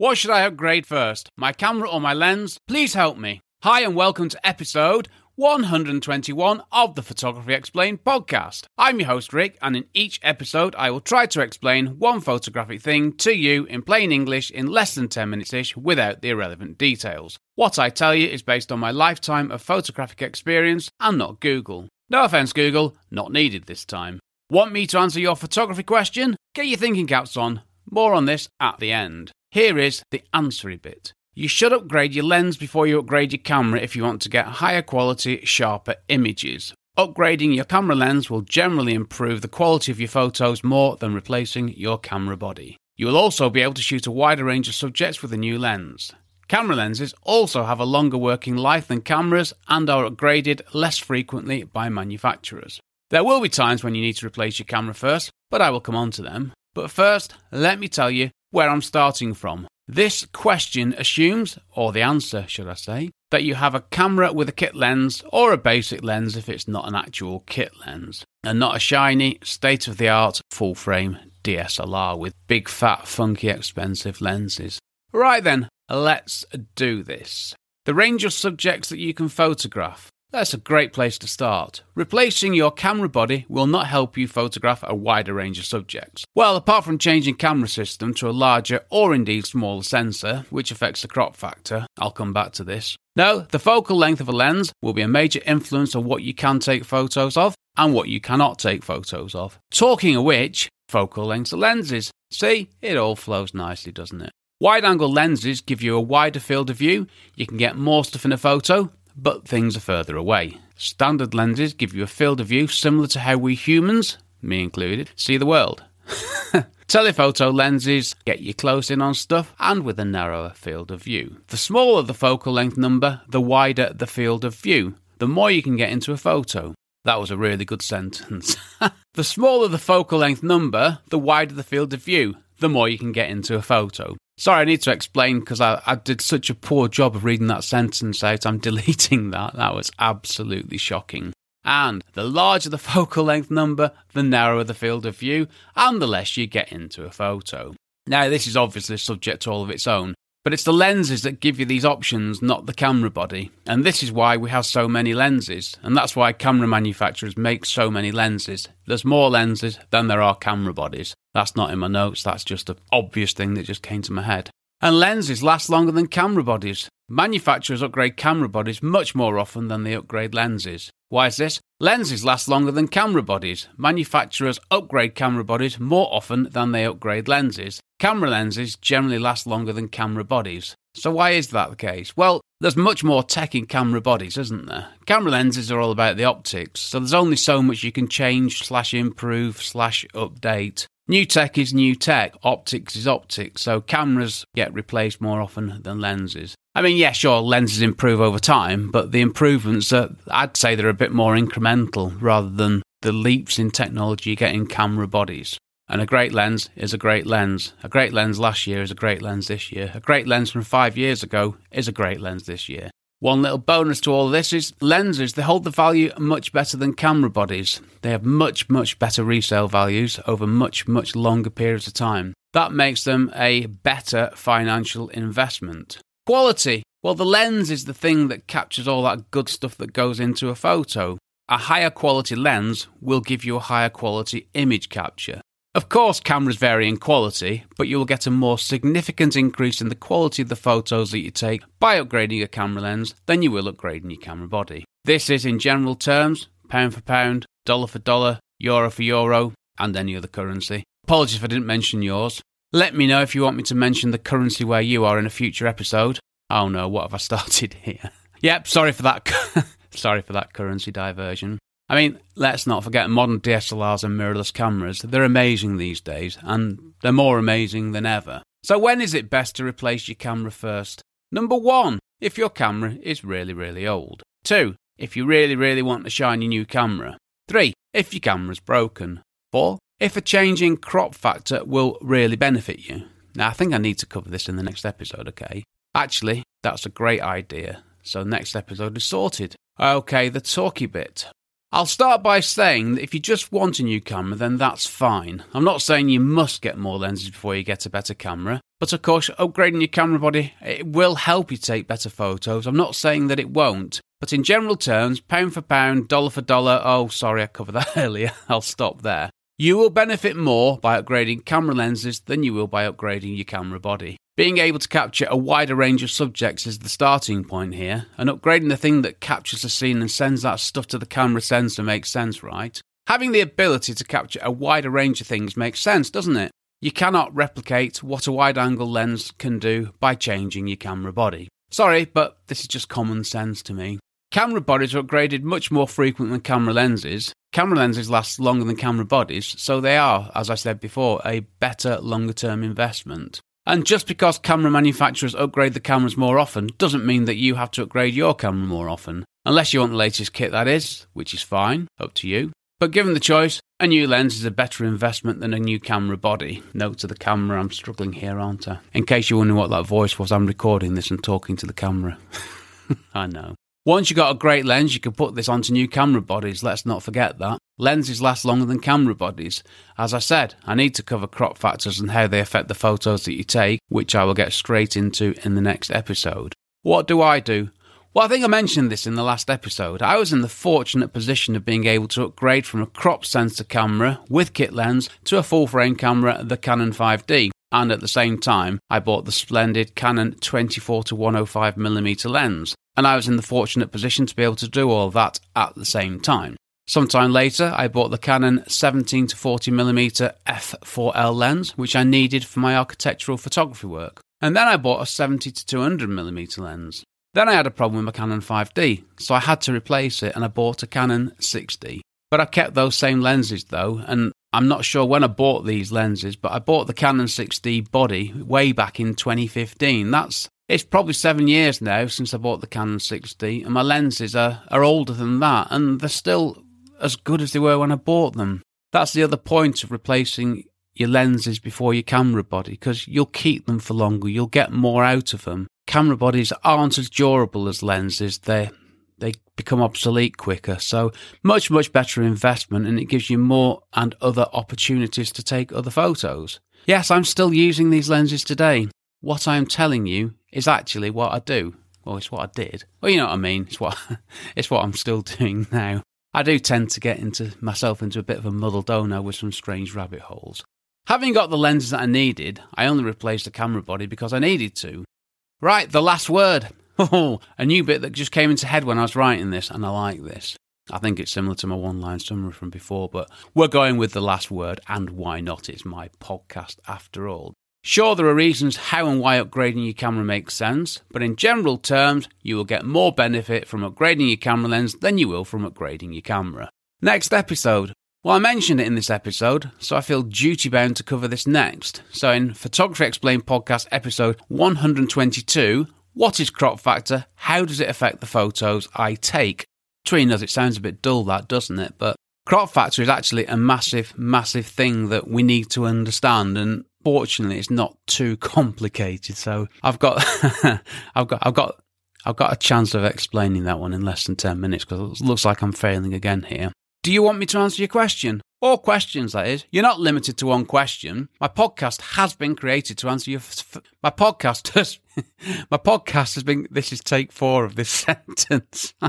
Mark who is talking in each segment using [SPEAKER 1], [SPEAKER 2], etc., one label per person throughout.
[SPEAKER 1] What should I upgrade first, my camera or my lens? Please help me. Hi, and welcome to episode 121 of the Photography Explained podcast. I'm your host, Rick, and in each episode, I will try to explain one photographic thing to you in plain English in less than 10 minutes ish without the irrelevant details. What I tell you is based on my lifetime of photographic experience and not Google. No offense, Google, not needed this time. Want me to answer your photography question? Get your thinking caps on. More on this at the end. Here is the answery bit. You should upgrade your lens before you upgrade your camera if you want to get higher quality, sharper images. Upgrading your camera lens will generally improve the quality of your photos more than replacing your camera body. You will also be able to shoot a wider range of subjects with a new lens. Camera lenses also have a longer working life than cameras and are upgraded less frequently by manufacturers. There will be times when you need to replace your camera first, but I will come on to them. But first, let me tell you where I'm starting from. This question assumes, or the answer, should I say, that you have a camera with a kit lens or a basic lens if it's not an actual kit lens, and not a shiny, state of the art, full frame DSLR with big, fat, funky, expensive lenses. Right then, let's do this. The range of subjects that you can photograph. That's a great place to start. Replacing your camera body will not help you photograph a wider range of subjects. Well, apart from changing camera system to a larger or indeed smaller sensor, which affects the crop factor, I'll come back to this. No, the focal length of a lens will be a major influence on what you can take photos of and what you cannot take photos of. Talking of which, focal lengths of lenses. See, it all flows nicely, doesn't it? Wide angle lenses give you a wider field of view, you can get more stuff in a photo, but things are further away. Standard lenses give you a field of view similar to how we humans, me included, see the world. Telephoto lenses get you close in on stuff and with a narrower field of view. The smaller the focal length number, the wider the field of view, the more you can get into a photo. That was a really good sentence. the smaller the focal length number, the wider the field of view, the more you can get into a photo. Sorry, I need to explain because I, I, did such a poor job of reading that sentence out. I'm deleting that. That was absolutely shocking. And the larger the focal length number, the narrower the field of view, and the less you get into a photo. Now, this is obviously subject to all of its own, but it's the lenses that give you these options, not the camera body. And this is why we have so many lenses, and that's why camera manufacturers make so many lenses. There's more lenses than there are camera bodies. That's not in my notes, that's just an obvious thing that just came to my head. And lenses last longer than camera bodies. Manufacturers upgrade camera bodies much more often than they upgrade lenses. Why is this? Lenses last longer than camera bodies. Manufacturers upgrade camera bodies more often than they upgrade lenses. Camera lenses generally last longer than camera bodies. So why is that the case? Well, there's much more tech in camera bodies, isn't there? Camera lenses are all about the optics, so there's only so much you can change slash improve slash update. New tech is new tech, optics is optics, so cameras get replaced more often than lenses. I mean, yeah, sure, lenses improve over time, but the improvements are, I'd say they're a bit more incremental rather than the leaps in technology you get in camera bodies. And a great lens is a great lens. A great lens last year is a great lens this year. A great lens from five years ago is a great lens this year. One little bonus to all this is lenses, they hold the value much better than camera bodies. They have much, much better resale values over much, much longer periods of time. That makes them a better financial investment. Quality. Well, the lens is the thing that captures all that good stuff that goes into a photo. A higher quality lens will give you a higher quality image capture. Of course, cameras vary in quality, but you will get a more significant increase in the quality of the photos that you take by upgrading your camera lens than you will upgrading your camera body. This is, in general terms, pound for pound, dollar for dollar, euro for euro, and any other currency. Apologies if I didn't mention yours. Let me know if you want me to mention the currency where you are in a future episode. Oh no, what have I started here? yep, sorry for that. sorry for that currency diversion. I mean, let's not forget modern DSLRs and mirrorless cameras. They're amazing these days, and they're more amazing than ever. So, when is it best to replace your camera first? Number one, if your camera is really, really old. Two, if you really, really want to shine a shiny new camera. Three, if your camera's broken. Four, if a change in crop factor will really benefit you. Now, I think I need to cover this in the next episode, okay? Actually, that's a great idea. So, next episode is sorted. Okay, the talky bit. I'll start by saying that if you just want a new camera, then that's fine. I'm not saying you must get more lenses before you get a better camera. But of course, upgrading your camera body, it will help you take better photos. I'm not saying that it won't, but in general terms, pound for pound, dollar for dollar, oh, sorry, I covered that earlier. I'll stop there. You will benefit more by upgrading camera lenses than you will by upgrading your camera body. Being able to capture a wider range of subjects is the starting point here, and upgrading the thing that captures the scene and sends that stuff to the camera sensor makes sense, right? Having the ability to capture a wider range of things makes sense, doesn't it? You cannot replicate what a wide angle lens can do by changing your camera body. Sorry, but this is just common sense to me. Camera bodies are upgraded much more frequently than camera lenses. Camera lenses last longer than camera bodies, so they are, as I said before, a better longer term investment. And just because camera manufacturers upgrade the cameras more often doesn't mean that you have to upgrade your camera more often. Unless you want the latest kit, that is, which is fine, up to you. But given the choice, a new lens is a better investment than a new camera body. Note to the camera, I'm struggling here, aren't I? In case you're wondering what that voice was, I'm recording this and talking to the camera. I know. Once you've got a great lens, you can put this onto new camera bodies. Let's not forget that. Lenses last longer than camera bodies. As I said, I need to cover crop factors and how they affect the photos that you take, which I will get straight into in the next episode. What do I do? Well, I think I mentioned this in the last episode. I was in the fortunate position of being able to upgrade from a crop sensor camera with kit lens to a full frame camera, the Canon 5D. And at the same time, I bought the splendid Canon 24 to 105mm lens and I was in the fortunate position to be able to do all that at the same time. Sometime later, I bought the Canon 17 to 40mm f4L lens, which I needed for my architectural photography work. And then I bought a 70 to 200mm lens. Then I had a problem with my Canon 5D, so I had to replace it and I bought a Canon 6D. But I kept those same lenses though, and I'm not sure when I bought these lenses, but I bought the Canon 6D body way back in 2015. That's it's probably seven years now since I bought the Canon 6D, and my lenses are, are older than that, and they're still as good as they were when I bought them. That's the other point of replacing your lenses before your camera body, because you'll keep them for longer, you'll get more out of them. Camera bodies aren't as durable as lenses, they they become obsolete quicker. So much, much better investment, and it gives you more and other opportunities to take other photos. Yes, I'm still using these lenses today. What I'm telling you is actually what I do. Well, it's what I did. Well, you know what I mean. It's what it's what I'm still doing now. I do tend to get into myself into a bit of a muddle, don't with some strange rabbit holes. Having got the lenses that I needed, I only replaced the camera body because I needed to. Right, the last word. Oh, a new bit that just came into head when I was writing this, and I like this. I think it's similar to my one line summary from before, but we're going with the last word, and why not? It's my podcast after all. Sure, there are reasons how and why upgrading your camera makes sense, but in general terms, you will get more benefit from upgrading your camera lens than you will from upgrading your camera. Next episode. Well, I mentioned it in this episode, so I feel duty bound to cover this next. So, in Photography Explained podcast episode 122, what is crop factor? How does it affect the photos I take? Between us, it sounds a bit dull, that doesn't it? But crop factor is actually a massive, massive thing that we need to understand. And fortunately, it's not too complicated. So I've got, I've got, I've got, I've got a chance of explaining that one in less than ten minutes because it looks like I'm failing again here. Do you want me to answer your question? Or questions, that is. You're not limited to one question. My podcast has been created to answer your. F- my podcast has. my podcast has been. This is take four of this sentence.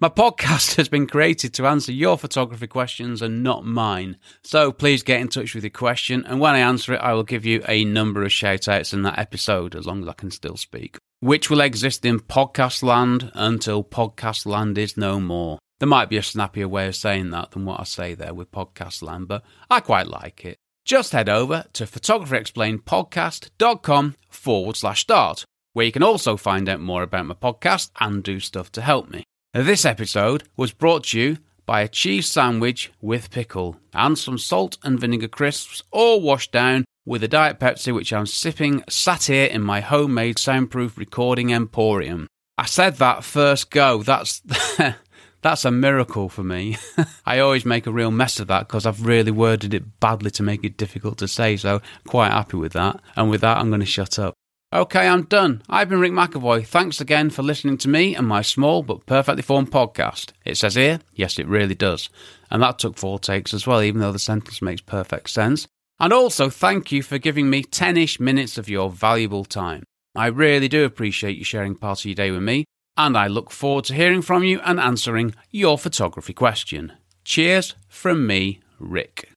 [SPEAKER 1] My podcast has been created to answer your photography questions and not mine. So please get in touch with your question, and when I answer it, I will give you a number of shout outs in that episode, as long as I can still speak, which will exist in podcast land until podcast land is no more. There might be a snappier way of saying that than what I say there with podcast land, but I quite like it. Just head over to photographyexplainedpodcast.com forward slash start where you can also find out more about my podcast and do stuff to help me. This episode was brought to you by a cheese sandwich with pickle and some salt and vinegar crisps, all washed down with a Diet Pepsi, which I'm sipping sat here in my homemade soundproof recording emporium. I said that first go. That's. That's a miracle for me. I always make a real mess of that because I've really worded it badly to make it difficult to say, so quite happy with that. And with that, I'm going to shut up. Okay, I'm done. I've been Rick McEvoy. Thanks again for listening to me and my small but perfectly formed podcast. It says here, yes, it really does. And that took four takes as well, even though the sentence makes perfect sense. And also, thank you for giving me 10 ish minutes of your valuable time. I really do appreciate you sharing part of your day with me, and I look forward to hearing from you and answering your photography question. Cheers from me, Rick.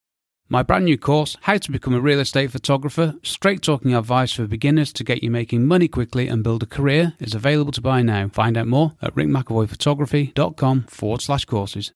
[SPEAKER 1] My brand new course, How to Become a Real Estate Photographer, straight talking advice for beginners to get you making money quickly and build a career, is available to buy now. Find out more at rickmcevoyphotography.com forward slash courses.